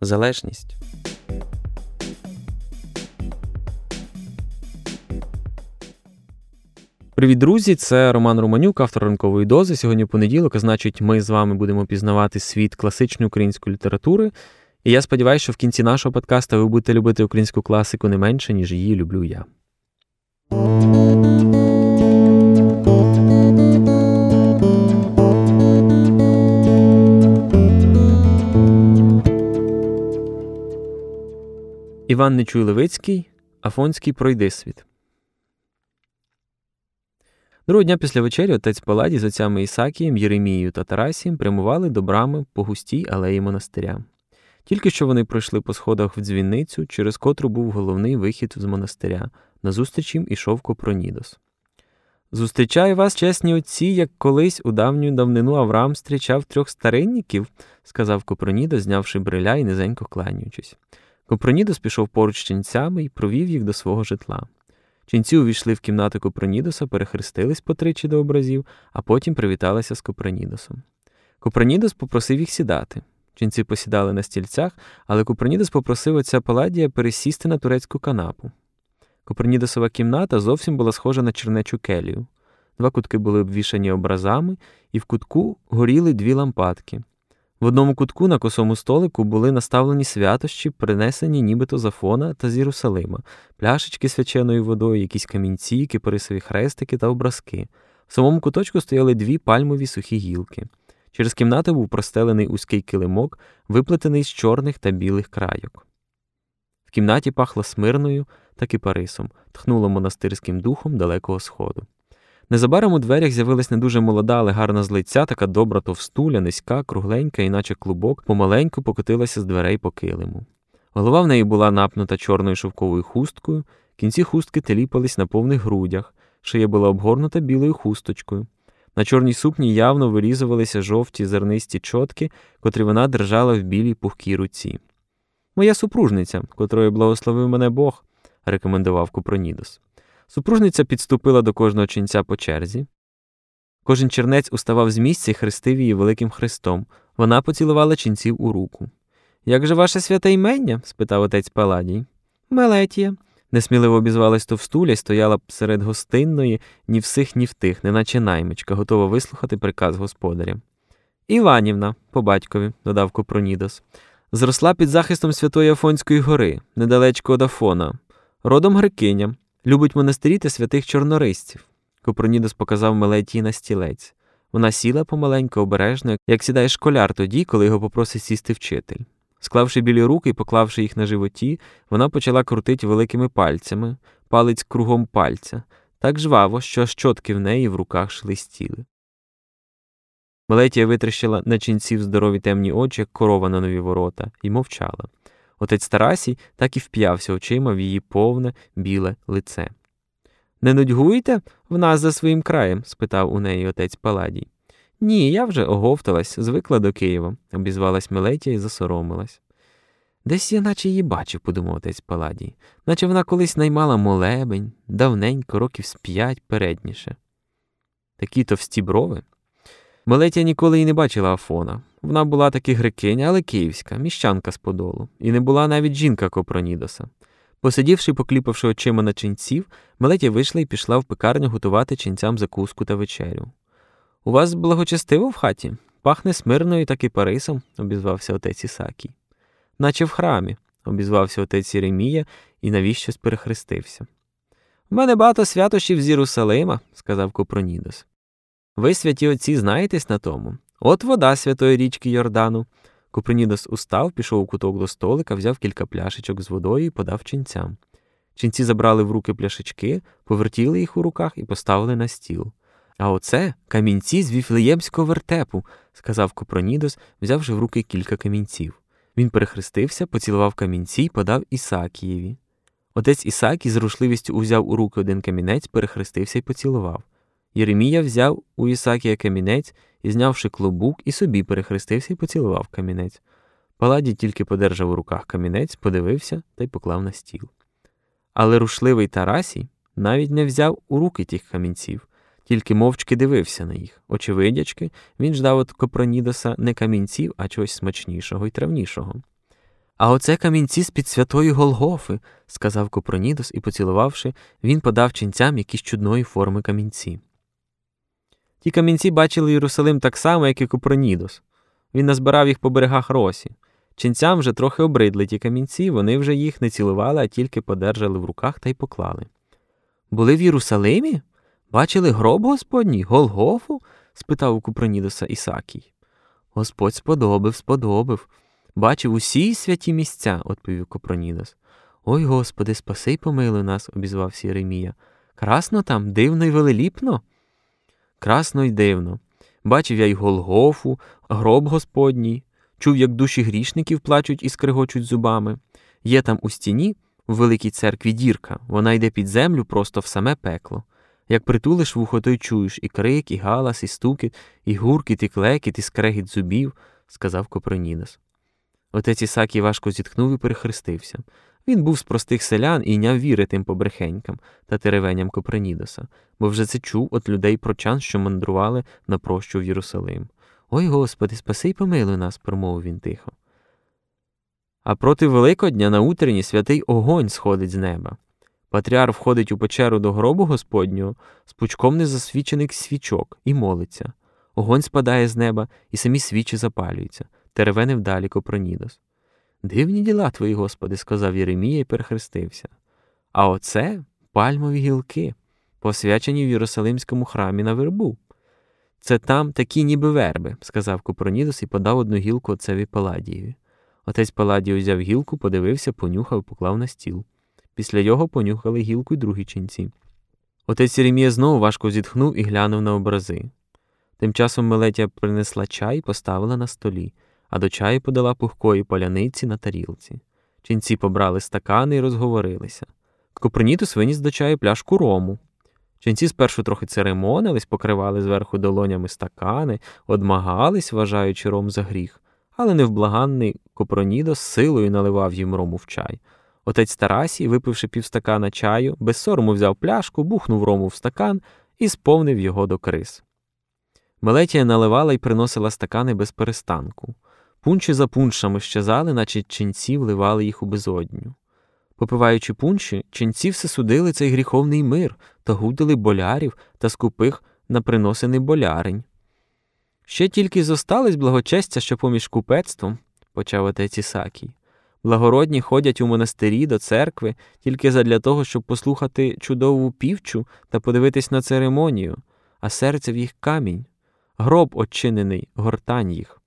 залежність. Привіт, друзі! Це Роман Романюк, автор ранкової дози. Сьогодні понеділок, а значить, ми з вами будемо пізнавати світ класичної української літератури. І я сподіваюся, що в кінці нашого подкаста ви будете любити українську класику не менше, ніж її люблю я. Іван Нечуй Левицький, Афонський пройди світ. Другого дня після вечері отець Паладій з отцями Ісакієм, Єремією та Тарасієм прямували до брами по густій алеї монастиря. Тільки що вони пройшли по сходах в дзвіницю, через котру був головний вихід з монастиря. Назустріч їм ішов Копронідос. Зустрічаю вас, чесні отці, як колись у давню давнину Авраам зустрічав трьох старинників, сказав Копронідос, знявши бриля і низенько кланяючись. Копронідос пішов поруч з ченцями і провів їх до свого житла. Ченці увійшли в кімнату Копронідоса, перехрестились по тричі до образів, а потім привіталися з Копронідосом. Копронідос попросив їх сідати. Ченці посідали на стільцях, але Копронідос попросив отця Паладія пересісти на турецьку канапу. Копронідосова кімната зовсім була схожа на чернечу келію. Два кутки були обвішані образами, і в кутку горіли дві лампадки. В одному кутку на косому столику були наставлені святощі, принесені нібито з Афона та з Єрусалима, пляшечки свяченою водою, якісь камінці, кипарисові хрестики та образки. В самому куточку стояли дві пальмові сухі гілки. Через кімнату був простелений узький килимок, виплетений з чорних та білих крайок. В кімнаті пахло смирною та кипарисом, тхнуло монастирським духом далекого сходу. Незабаром у дверях з'явилась не дуже молода, але гарна з лиця, така добра товстуля, низька, кругленька, іначе клубок, помаленьку покотилася з дверей по килиму. Голова в неї була напнута чорною шовковою хусткою, кінці хустки теліпались на повних грудях, шия була обгорнута білою хусточкою. На чорній сукні явно вирізувалися жовті зернисті чотки, котрі вона держала в білій пухкій руці. Моя супружниця, котрою благословив мене Бог, рекомендував Купронідос. Супружниця підступила до кожного ченця по черзі. Кожен чернець уставав з місця і хрестив її великим хрестом. Вона поцілувала ченців у руку. Як же ваше святе імення? спитав отець Паладій. Мелетія. Несміливо обізвалась товстуля і стояла серед гостинної ні всіх, ні в тих, неначе наймичка, готова вислухати приказ господаря. Іванівна, по батькові, додав Копронідос, зросла під захистом Святої Афонської гори, недалечко від Афона, родом грекиня, любить монастирі та святих чорнорисців. Копронідос показав Мелетії на стілець. Вона сіла помаленько, обережно, як сідає школяр тоді, коли його попросить сісти вчитель. Склавши білі руки і поклавши їх на животі, вона почала крутити великими пальцями, палець кругом пальця, так жваво, що аж чотки в неї в руках шелестіли. Мелетія витріщила на ченців здорові темні очі, як корова на нові ворота, і мовчала. Отець Тарасій так і вп'явся очима в її повне біле лице. Не нудьгуєте в нас за своїм краєм? спитав у неї отець Паладій. Ні, я вже оговталась, звикла до Києва, обізвалась Мелетія і засоромилась. Десь я наче її бачив, подумав отець Паладій, наче вона колись наймала молебень, давненько, років з п'ять передніше. Такі товсті брови. Мелетія ніколи й не бачила Афона. Вона була таки грекиня, але київська, міщанка з подолу, і не була навіть жінка Копронідоса. Посидівши покліпавши очима на ченців, Мелетія вийшла і пішла в пекарню готувати ченцям закуску та вечерю. У вас благочестиво в хаті? Пахне смирною та кипарисом, обізвався отець Ісакій. Наче в храмі, обізвався отець Єремія і навіщось перехрестився. У мене багато святощів з Єрусалима, сказав Копронідос. Ви, святі отці, знаєтесь на тому. От вода святої річки Йордану. Купринідос устав, пішов у куток до столика, взяв кілька пляшечок з водою і подав ченцям. Ченці забрали в руки пляшечки, повертіли їх у руках і поставили на стіл. А оце камінці з віфлеємського вертепу, сказав Копронідос, взявши в руки кілька камінців. Він перехрестився, поцілував камінці й подав Ісакієві. Отець Ісакій з рушливістю узяв у руки один камінець, перехрестився й поцілував. Єремія взяв у Ісакія камінець і, знявши клобук, і собі перехрестився і поцілував камінець. Паладій тільки подержав у руках камінець, подивився та й поклав на стіл. Але рушливий Тарасій навіть не взяв у руки тих камінців, тільки мовчки дивився на їх. Очевидячки, він ждав від Копронідоса не камінців, а чогось смачнішого і травнішого. А оце камінці з під святої Голгофи, сказав Копронідос і, поцілувавши, він подав ченцям якісь чудної форми камінці. Ті камінці бачили Єрусалим так само, як і Копронідос. Він назбирав їх по берегах росі. Ченцям вже трохи обридли ті камінці, вони вже їх не цілували, а тільки подержали в руках та й поклали. Були в Єрусалимі? Бачили гроб Господній, Голгофу? спитав у Купронідоса Ісакій. Господь сподобив, сподобив. Бачив усі святі місця, відповів Копронідос. Ой Господи, спаси й помилуй нас, обізвався Єремія. Красно там, дивно й велеліпно. Красно й дивно. Бачив я й Голгофу, гроб Господній, чув, як душі грішників плачуть і скригочуть зубами. Є там у стіні, в великій церкві, дірка, вона йде під землю просто в саме пекло. Як притулиш вухо, то й чуєш і крик, і галас, і стукіт, і гуркіт, і клекіт, і скрегіт зубів, сказав Копронідос. Отець Ісакій важко зітхнув і перехрестився. Він був з простих селян і няв віри тим побрехенькам та теревеням Копронідоса, бо вже це чув от людей прочан, що мандрували на прощу в Єрусалим. Ой Господи, спаси й помилуй нас, промовив він тихо. А проти Великодня на утренні святий огонь сходить з неба. Патріар входить у печеру до гробу Господнього з пучком незасвічених свічок і молиться. Огонь спадає з неба, і самі свічі запалюються, теревенив далі Копронідос. Дивні діла твої, Господи, сказав Єремія і перехрестився. А оце пальмові гілки, посвячені в Єрусалимському храмі на вербу. Це там такі ніби верби, сказав Копронідос і подав одну гілку отцеві Паладієві. Отець Паладій узяв гілку, подивився, понюхав, і поклав на стіл. Після його понюхали гілку й другі ченці. Отець Єремія знову важко зітхнув і глянув на образи. Тим часом Мелетя принесла чай і поставила на столі, а до чаю подала пухкої поляниці на тарілці. Ченці побрали стакани і розговорилися. Копронітус виніс до чаю пляшку рому. Ченці спершу трохи церемонились, покривали зверху долонями стакани, одмагались, вважаючи ром за гріх, але невблаганний Копронідос силою наливав їм рому в чай. Отець Тарасій, випивши півстакана чаю, без сорому взяв пляшку, бухнув рому в стакан і сповнив його до крис. Мелетія наливала і приносила стакани без перестанку. Пунчі за пуншами щезали, наче ченці вливали їх у безодню. Попиваючи пунші, ченці все судили цей гріховний мир та гудили болярів та скупих на приносений болярень. Ще тільки зостались благочестя, що поміж купецтвом, почав отець Ісакій. Благородні ходять у монастирі до церкви тільки задля того, щоб послухати чудову півчу та подивитись на церемонію, а серце в їх камінь, гроб очинений, гортань їх.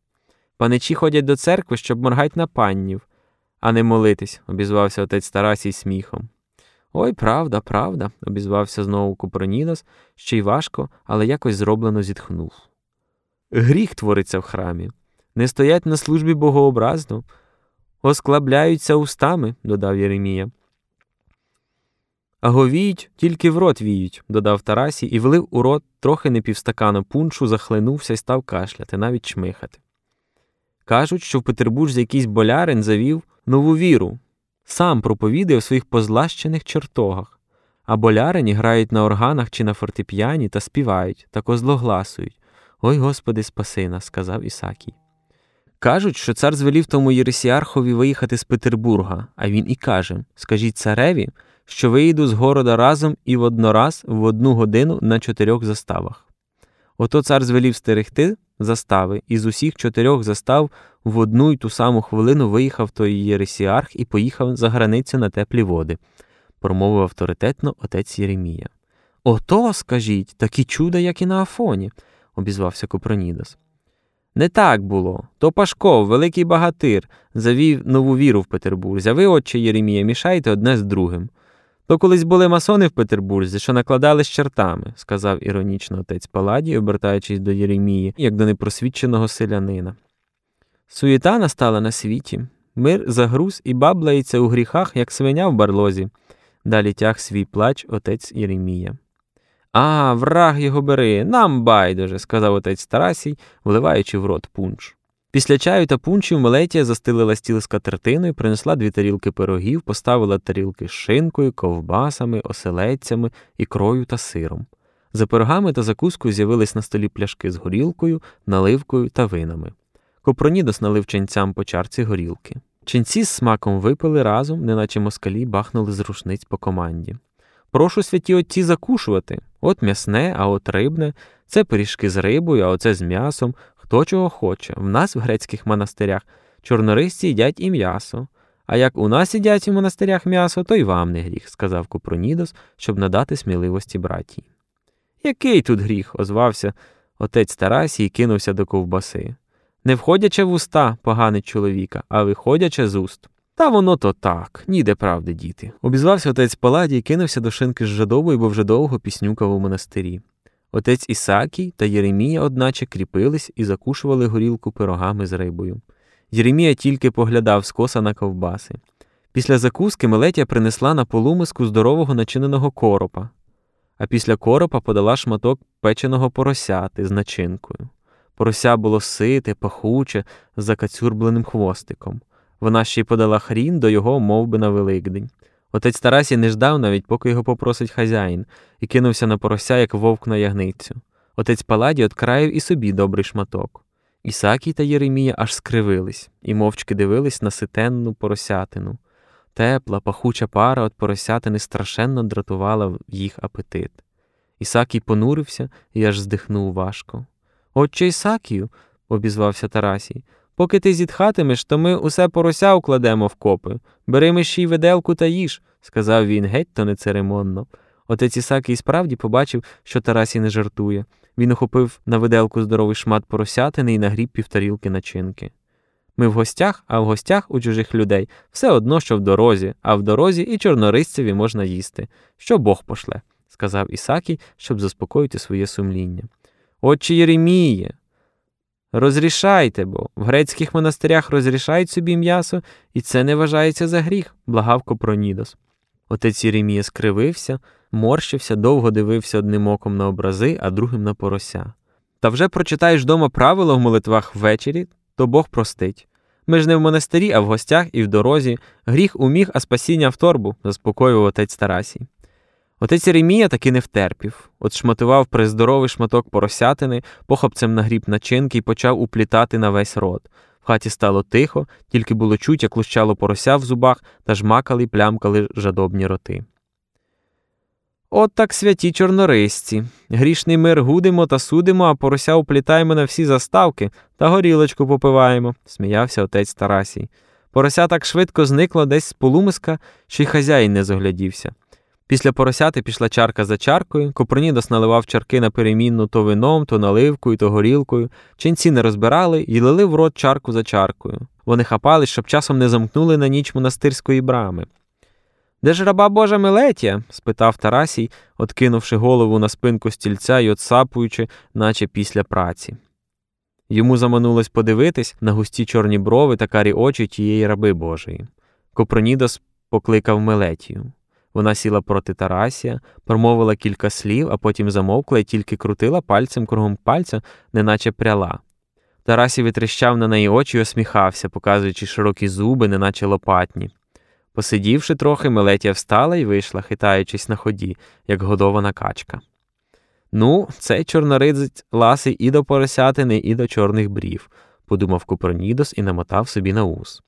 Паничі ходять до церкви, щоб моргать на паннів, а не молитись, обізвався отець Тарасій сміхом. Ой, правда, правда, обізвався знову Купронінос, ще й важко, але якось зроблено зітхнув. Гріх твориться в храмі, не стоять на службі богообразно, осклабляються устами, додав Єремія. А говіють, тільки в рот віють, додав Тарасій і влив у рот трохи не півстакану пуншу, захлинувся і став кашляти, навіть чмихати. Кажуть, що в Петербурзі якийсь болярин завів нову віру, сам проповідає в своїх позлащених чертогах, а болярині грають на органах чи на фортепіані та співають, та козлогласують. Ой Господи, спаси нас, сказав Ісакій. Кажуть, що цар звелів тому Єресіархові виїхати з Петербурга, а він і каже Скажіть цареві, що виїду з города разом і воднораз в одну годину на чотирьох заставах. Ото цар звелів стерегти застави, і з усіх чотирьох застав в одну й ту саму хвилину виїхав той Єресіарх і поїхав за границю на теплі води, промовив авторитетно отець Єремія. Ото, скажіть, такі чуда, як і на Афоні, обізвався Копронідос. Не так було. То Пашков, великий багатир, завів нову віру в Петербурзі, а ви, отче Єремія, мішаєте одне з другим. То колись були масони в Петербурзі, що накладали з чертами, сказав іронічно отець Паладій, обертаючись до Єремії, як до непросвідченого селянина. Суєта настала на світі, Мир загруз і баблається у гріхах, як свиня в барлозі. Далі тяг свій плач отець Єремія. А, враг його бери, нам байдуже, сказав отець Тарасій, вливаючи в рот пунч. Після чаю та пунчів Мелетія застелила стіл з катертиною, принесла дві тарілки пирогів, поставила тарілки з шинкою, ковбасами, оселедцями, ікрою та сиром. За пирогами та закускою з'явились на столі пляшки з горілкою, наливкою та винами. Копронідос налив ченцям по чарці горілки. Ченці з смаком випили разом, неначе москалі бахнули з рушниць по команді. Прошу святі отці закушувати. От м'ясне, а от рибне, це пиріжки з рибою, а оце з м'ясом. Хто чого хоче. В нас в грецьких монастирях чорнорисці їдять і м'ясо. А як у нас їдять у монастирях м'ясо, то й вам не гріх, сказав Купронідос, щоб надати сміливості братії. Який тут гріх? озвався отець Тарасій і кинувся до ковбаси. Не входячи в уста, поганить чоловіка, а виходячи з уст. Та воно то так, ніде правди, діти. Обізвався отець Паладій і кинувся до шинки з жадобою, бо вже довго піснюкав у монастирі. Отець Ісакій та Єремія, одначе, кріпились і закушували горілку пирогами з рибою. Єремія тільки поглядав скоса на ковбаси. Після закуски Мелетія принесла на полумиску здорового начиненого коропа, а після коропа подала шматок печеного поросяти з начинкою. Порося було сите, пахуче, з закацюрбленим хвостиком. Вона ще й подала хрін до його мов би, на Великдень. Отець Тарасі не ждав навіть, поки його попросить хазяїн, і кинувся на порося, як вовк на ягницю. Отець Паладі откраїв і собі добрий шматок. Ісакій та Єремія аж скривились і мовчки дивились на ситенну поросятину. Тепла, пахуча пара от поросятини страшенно дратувала їх апетит. Ісакій понурився і аж здихнув важко. Отче Ісакію, обізвався Тарасій, поки ти зітхатимеш, то ми усе порося укладемо в копи. Бери миші й виделку та їж, сказав він геть то нецеремонно. Отець Ісакій справді побачив, що Тарасій не жартує. Він охопив на виделку здоровий шмат поросятини і нагріб півтарілки начинки. Ми в гостях, а в гостях у чужих людей все одно, що в дорозі, а в дорозі і чорнорисцеві можна їсти, що Бог пошле, сказав Ісакій, щоб заспокоїти своє сумління. Отче Єреміє, розрішайте, бо в грецьких монастирях розрішають собі м'ясо, і це не вважається за гріх, благав Копронідос. Отець Єремія скривився, морщився, довго дивився одним оком на образи, а другим на порося. Та вже прочитаєш дома правила в молитвах ввечері, то Бог простить. Ми ж не в монастирі, а в гостях і в дорозі. Гріх уміг, а спасіння в торбу, заспокоював отець Тарасій. Отець Єремія таки не втерпів, от шматував приздоровий шматок поросятини, похопцем нагріб начинки і почав уплітати на весь рот. В хаті стало тихо, тільки було чуть, як лущало порося в зубах та жмакали й плямкали жадобні роти. От так святі чорнорисці. Грішний мир гудимо та судимо, а порося уплітаємо на всі заставки та горілочку попиваємо, сміявся отець Тарасій. Порося так швидко зникло десь з полумиска, що й хазяїн не зоглядівся. Після поросяти пішла чарка за чаркою, Копронідос наливав чарки на перемінну то вином, то наливкою, то горілкою. Ченці не розбирали і лили в рот чарку за чаркою. Вони хапались, щоб часом не замкнули на ніч монастирської брами. Де ж раба Божа Мелетія? спитав Тарасій, откинувши голову на спинку стільця й отсапуючи, наче після праці. Йому заманулось подивитись на густі чорні брови та карі очі тієї раби Божої. Копронідос покликав Мелетію. Вона сіла проти Тарасія, промовила кілька слів, а потім замовкла і тільки крутила пальцем кругом пальця, неначе пряла. Тарасій витріщав на неї очі і осміхався, показуючи широкі зуби, неначе лопатні. Посидівши трохи, Мелетія встала і вийшла, хитаючись на ході, як годована качка. Ну, цей чорноридзець ласий і до поросятини, і до чорних брів, подумав Купронідос і намотав собі на ус.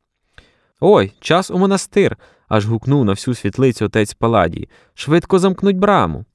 Ой, час у монастир. Аж гукнув на всю світлицю отець Паладій. Швидко замкнуть браму.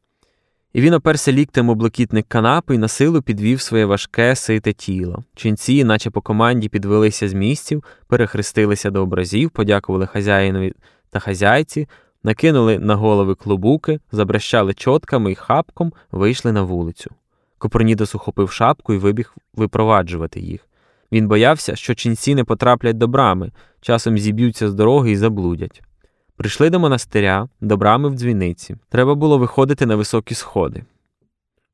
І він оперся ліктем у блакітник канапи і на силу підвів своє важке, сите тіло. Ченці, наче по команді, підвелися з місців, перехрестилися до образів, подякували хазяїнові та хазяйці, накинули на голови клубуки, забрещали чотками і хапком, вийшли на вулицю. Копронідос ухопив шапку і вибіг випроваджувати їх. Він боявся, що ченці не потраплять до брами, часом зіб'ються з дороги і заблудять. Прийшли до монастиря, до брами в дзвіниці. Треба було виходити на високі сходи.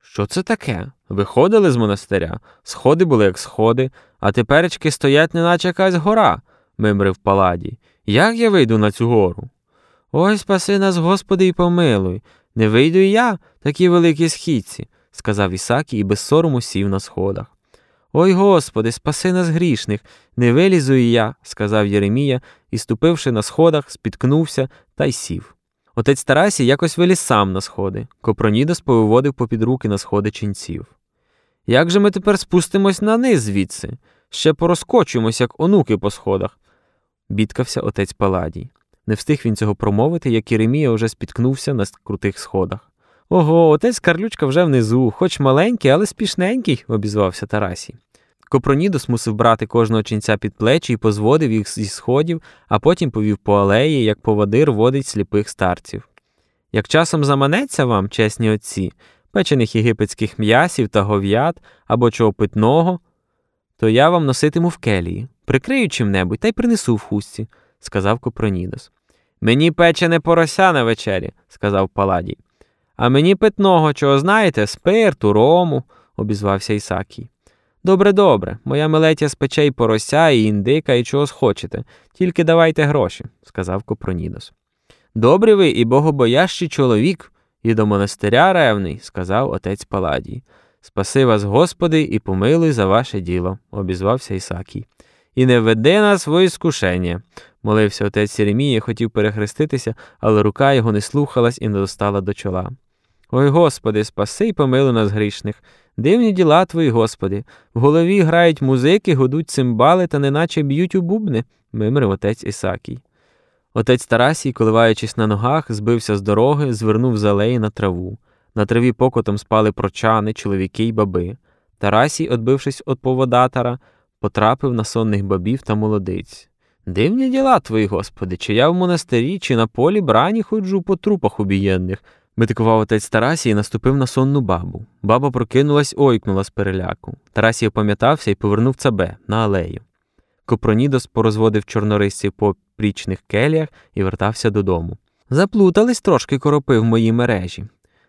Що це таке? Виходили з монастиря, сходи були як сходи, а теперечки стоять, неначе якась гора. мимрив паладій. Як я вийду на цю гору? Ой, спаси нас, Господи, і помилуй. Не вийду і я, такі великі східці, сказав Ісакі і без сорому сів на сходах. Ой Господи, спаси нас грішних, не вилізу і я, сказав Єремія і, ступивши на сходах, спіткнувся та й сів. Отець Тарасій якось виліз сам на сходи. Копронідос повиводив попід руки на сходи ченців. Як же ми тепер спустимось на низ звідси? Ще порозкочуємось, як онуки по сходах, бідкався отець Паладій. Не встиг він цього промовити, як Єремія вже спіткнувся на крутих сходах. Ого, отець Карлючка вже внизу, хоч маленький, але спішненький, обізвався Тарасій. Копронідос мусив брати кожного ченця під плечі і позводив їх зі сходів, а потім повів по алеї, як поводир водить сліпих старців. Як часом заманеться вам, чесні отці, печених єгипетських м'ясів та гов'ят або чого питного, то я вам носитиму в келії, прикрию чим-небудь та й принесу в хустці, сказав Копронідос. Мені печене порося на вечері, сказав Паладій. А мені питного, чого знаєте, спирту, рому, обізвався Ісакій. Добре, добре, моя милетя спече й порося, і індика, і чого схочете, тільки давайте гроші, сказав Копронідос. Добрий ви і богобоящий чоловік, і до монастиря ревний, сказав отець Паладій. Спаси вас, Господи, і помилуй за ваше діло, обізвався Ісакій. І не веди нас в іскушення, молився отець Єремія, хотів перехреститися, але рука його не слухалась і не достала до чола. Ой Господи, спаси й помилуй нас грішних. Дивні діла твої, Господи. В голові грають музики, гудуть цимбали та неначе б'ють у бубни, мимрив отець Ісакій. Отець Тарасій, коливаючись на ногах, збився з дороги, звернув з алеї на траву. На траві покотом спали прочани, чоловіки й баби. Тарасій, отбившись від поводатара, потрапив на сонних бабів та молодиць. Дивні діла твої, Господи, чи я в монастирі, чи на полі брані ходжу по трупах убієнних. Метикував отець Тарасій і наступив на сонну бабу. Баба прокинулась, ойкнула з переляку. Тарасій опам'ятався і повернув цабе на алею. Копронідос порозводив чорнорисців по прічних келіях і вертався додому. Заплутались трошки коропи в моїй мережі.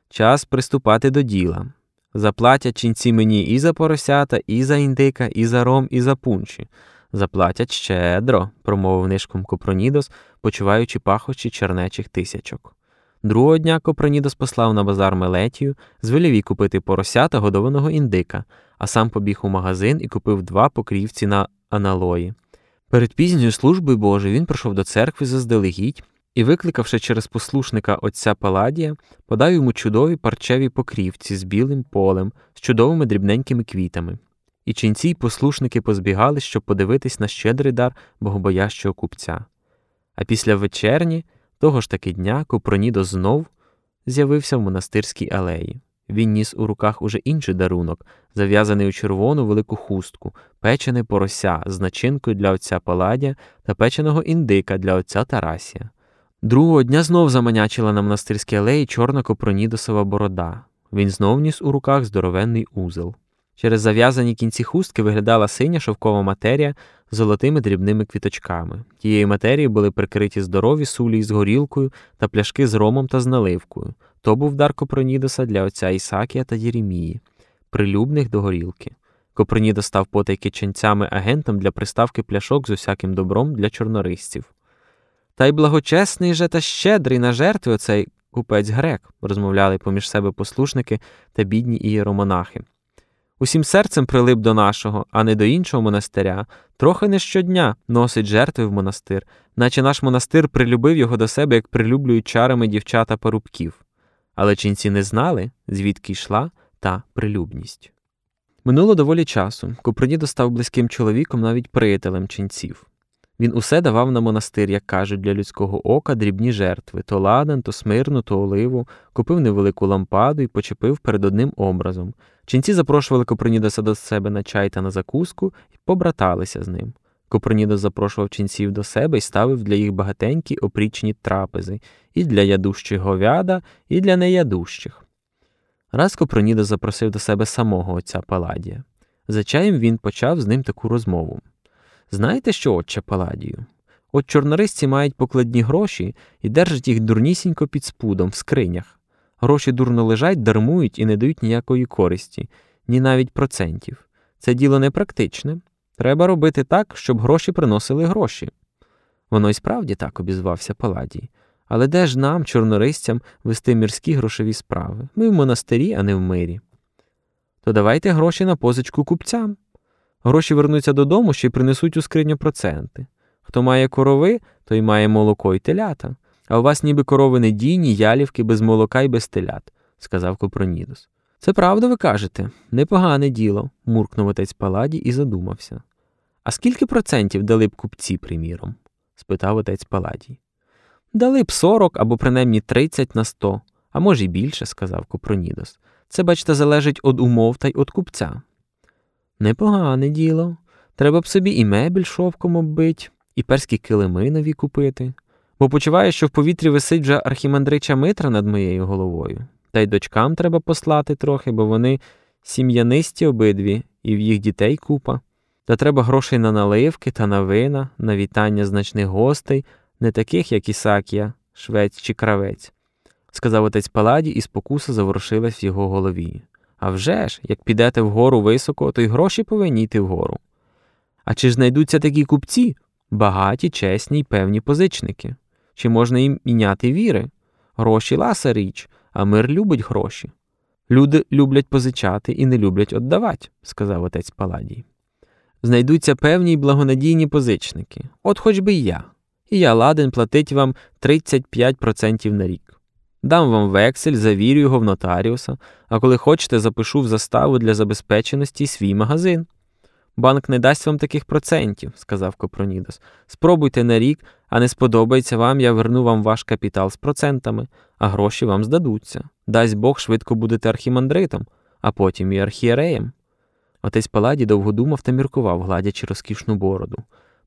Час приступати до діла. Заплатять ченці мені і за поросята, і за індика, і за ром, і за пунчі. Заплатять щедро, промовив нишком Копронідос, почуваючи пахощі чернечих тисячок. Другого дня Копронідос послав на базар Мелетію, звелів їй купити поросята годованого індика, а сам побіг у магазин і купив два покрівці на аналої. Перед пізньою службою Божою він прийшов до церкви заздалегідь і, викликавши через послушника отця Паладія, подав йому чудові парчеві покрівці з білим полем, з чудовими дрібненькими квітами. І ченці й послушники позбігали, щоб подивитись на щедрий дар богобоящого купця. А після вечерні, того ж таки дня, Купронідо знов з'явився в монастирській алеї. Він ніс у руках уже інший дарунок, зав'язаний у червону велику хустку, печене порося з начинкою для отця Паладія та печеного індика для отця Тарасія. Другого дня знов заманячила на монастирській алеї чорна копронідосова борода. Він знов ніс у руках здоровенний узел. Через зав'язані кінці хустки виглядала синя шовкова матерія з золотими дрібними квіточками. Тієї матерії були прикриті здорові сулі з горілкою та пляшки з ромом та з наливкою. То був дар Копронідоса для отця Ісакія та Єремії, прилюбних до горілки. Копронідос став потайки ченцями агентом для приставки пляшок з усяким добром для чорнорисців. Та й благочесний же та щедрий на жертви оцей купець грек, розмовляли поміж себе послушники та бідні ієромонахи. Усім серцем прилип до нашого, а не до іншого монастиря, трохи не щодня носить жертви в монастир, наче наш монастир прилюбив його до себе, як прилюблюють чарами дівчата парубків. Але ченці не знали, звідки йшла та прилюбність. Минуло доволі часу. Купринідо став близьким чоловіком, навіть приятелем ченців. Він усе давав на монастир, як кажуть, для людського ока дрібні жертви то ладан, то смирну, то оливу, купив невелику лампаду і почепив перед одним образом. Ченці запрошували Копронідоса до себе на чай та на закуску і побраталися з ним. Копронідос запрошував ченців до себе і ставив для їх багатенькі опрічні трапези і для ядущих говяда, і для неядущих. Раз Копронідос запросив до себе самого отця Паладія. За чаєм він почав з ним таку розмову. Знаєте що, отче Паладію? От чорнорисці мають покладні гроші і держать їх дурнісінько під спудом в скринях. Гроші дурно лежать, дармують і не дають ніякої користі, ні навіть процентів. Це діло непрактичне. Треба робити так, щоб гроші приносили гроші. Воно й справді так обізвався Паладій. Але де ж нам, чорнорисцям, вести мірські грошові справи? Ми в монастирі, а не в мирі. То давайте гроші на позичку купцям. Гроші вернуться додому ще й принесуть у скриню проценти. Хто має корови, той має молоко й телята. А у вас ніби корови не дійні, ялівки без молока й без телят, сказав Копронідос. Це правда ви кажете, непогане діло, муркнув отець Паладій і задумався. А скільки процентів дали б купці, приміром? спитав отець Паладій. Дали б 40 або принаймні 30 на 100, а може й більше, сказав Копронідос. Це, бачите, залежить від умов та й від купця. Непогане діло. Треба б собі і мебель шовком оббить, і перські килими нові купити, бо почуваю, що в повітрі висить вже архімандрича Митра над моєю головою. Та й дочкам треба послати трохи, бо вони сім'янисті обидві, і в їх дітей купа. Та треба грошей на наливки та на вина, на вітання значних гостей, не таких, як Ісакія, швець чи кравець, сказав отець Паладі, і спокуса заворушилась в його голові. А вже ж, як підете вгору високо, то й гроші повинні йти вгору. А чи ж знайдуться такі купці, багаті, чесні й певні позичники? Чи можна їм міняти віри? Гроші ласа річ, а мир любить гроші. Люди люблять позичати і не люблять віддавати, сказав отець Паладій. Знайдуться певні й благонадійні позичники, от хоч би й я. І я ладен платить вам 35% на рік. Дам вам вексель, завірю його в нотаріуса, а коли хочете, запишу в заставу для забезпеченості свій магазин. Банк не дасть вам таких процентів, сказав Копронідос. Спробуйте на рік, а не сподобається вам, я верну вам ваш капітал з процентами, а гроші вам здадуться. Дасть Бог швидко будете архімандритом, а потім і архієреєм. Отець Паладі довго думав та міркував, гладячи розкішну бороду.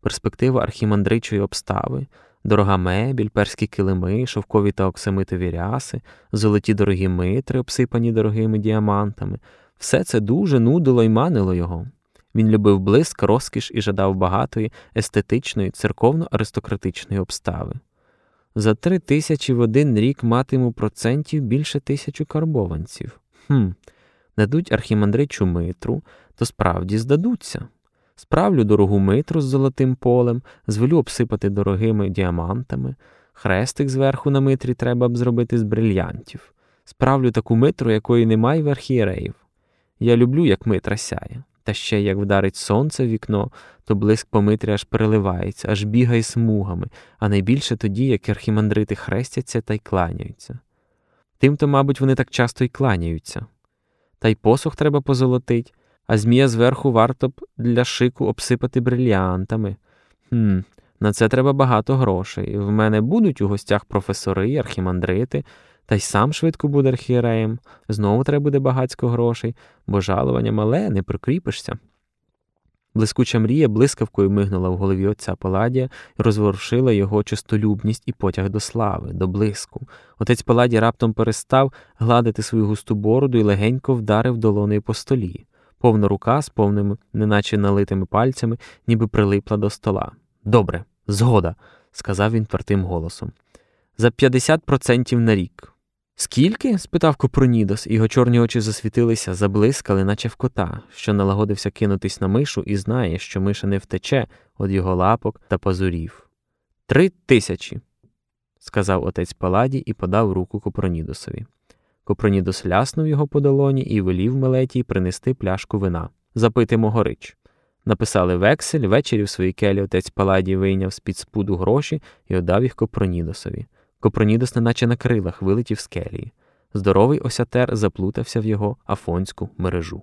Перспектива архімандричої обстави, дорога мебіль, перські килими, шовкові та оксамитові ряси, золоті дорогі митри, обсипані дорогими діамантами. Все це дуже нудило й манило його. Він любив блиск, розкіш і жадав багатої, естетичної, церковно-аристократичної обстави. За три тисячі в один рік матиму процентів більше тисячу карбованців. Хм, дадуть архімандричу митру, то справді здадуться. Справлю дорогу митру з золотим полем, звелю обсипати дорогими діамантами, хрестик зверху на митрі треба б зробити з брильянтів. Справлю таку митру, якої немає в архієреїв. Я люблю, як митра сяє. Та ще як вдарить сонце в вікно, то блиск по митрі аж переливається, аж бігає смугами, а найбільше тоді, як архімандрити хрестяться та й кланяються. Тимто, мабуть, вони так часто й кланяються. Та й посух треба позолотить, а змія зверху варто б для шику обсипати брильянтами. Хм, на це треба багато грошей. В мене будуть у гостях професори, архімандрити, та й сам швидко буде архієреєм. Знову треба буде багацько грошей, бо жалування мале, не прикріпишся. Блискуча мрія блискавкою мигнула в голові отця Паладія і розворушила його чистолюбність і потяг до слави, до блиску. Отець Паладій раптом перестав гладити свою густу бороду і легенько вдарив долоною по столі. Повна рука з повними, неначе налитими пальцями, ніби прилипла до стола. Добре, згода, сказав він твердим голосом. За 50% на рік. Скільки? спитав Копронідос, його чорні очі засвітилися, заблискали, наче в кота, що налагодився кинутись на мишу і знає, що миша не втече від його лапок та пазурів. Три тисячі, сказав отець Паладі і подав руку Копронідосові. Копронідос ляснув його по долоні і велів Мелетій принести пляшку вина, запити могорич. Написали вексель, ввечері в своїй келі отець Паладій вийняв з під спуду гроші і отдав їх Копронідосові. Копронідос, неначе на крилах, вилетів з келії. Здоровий осятер заплутався в його афонську мережу.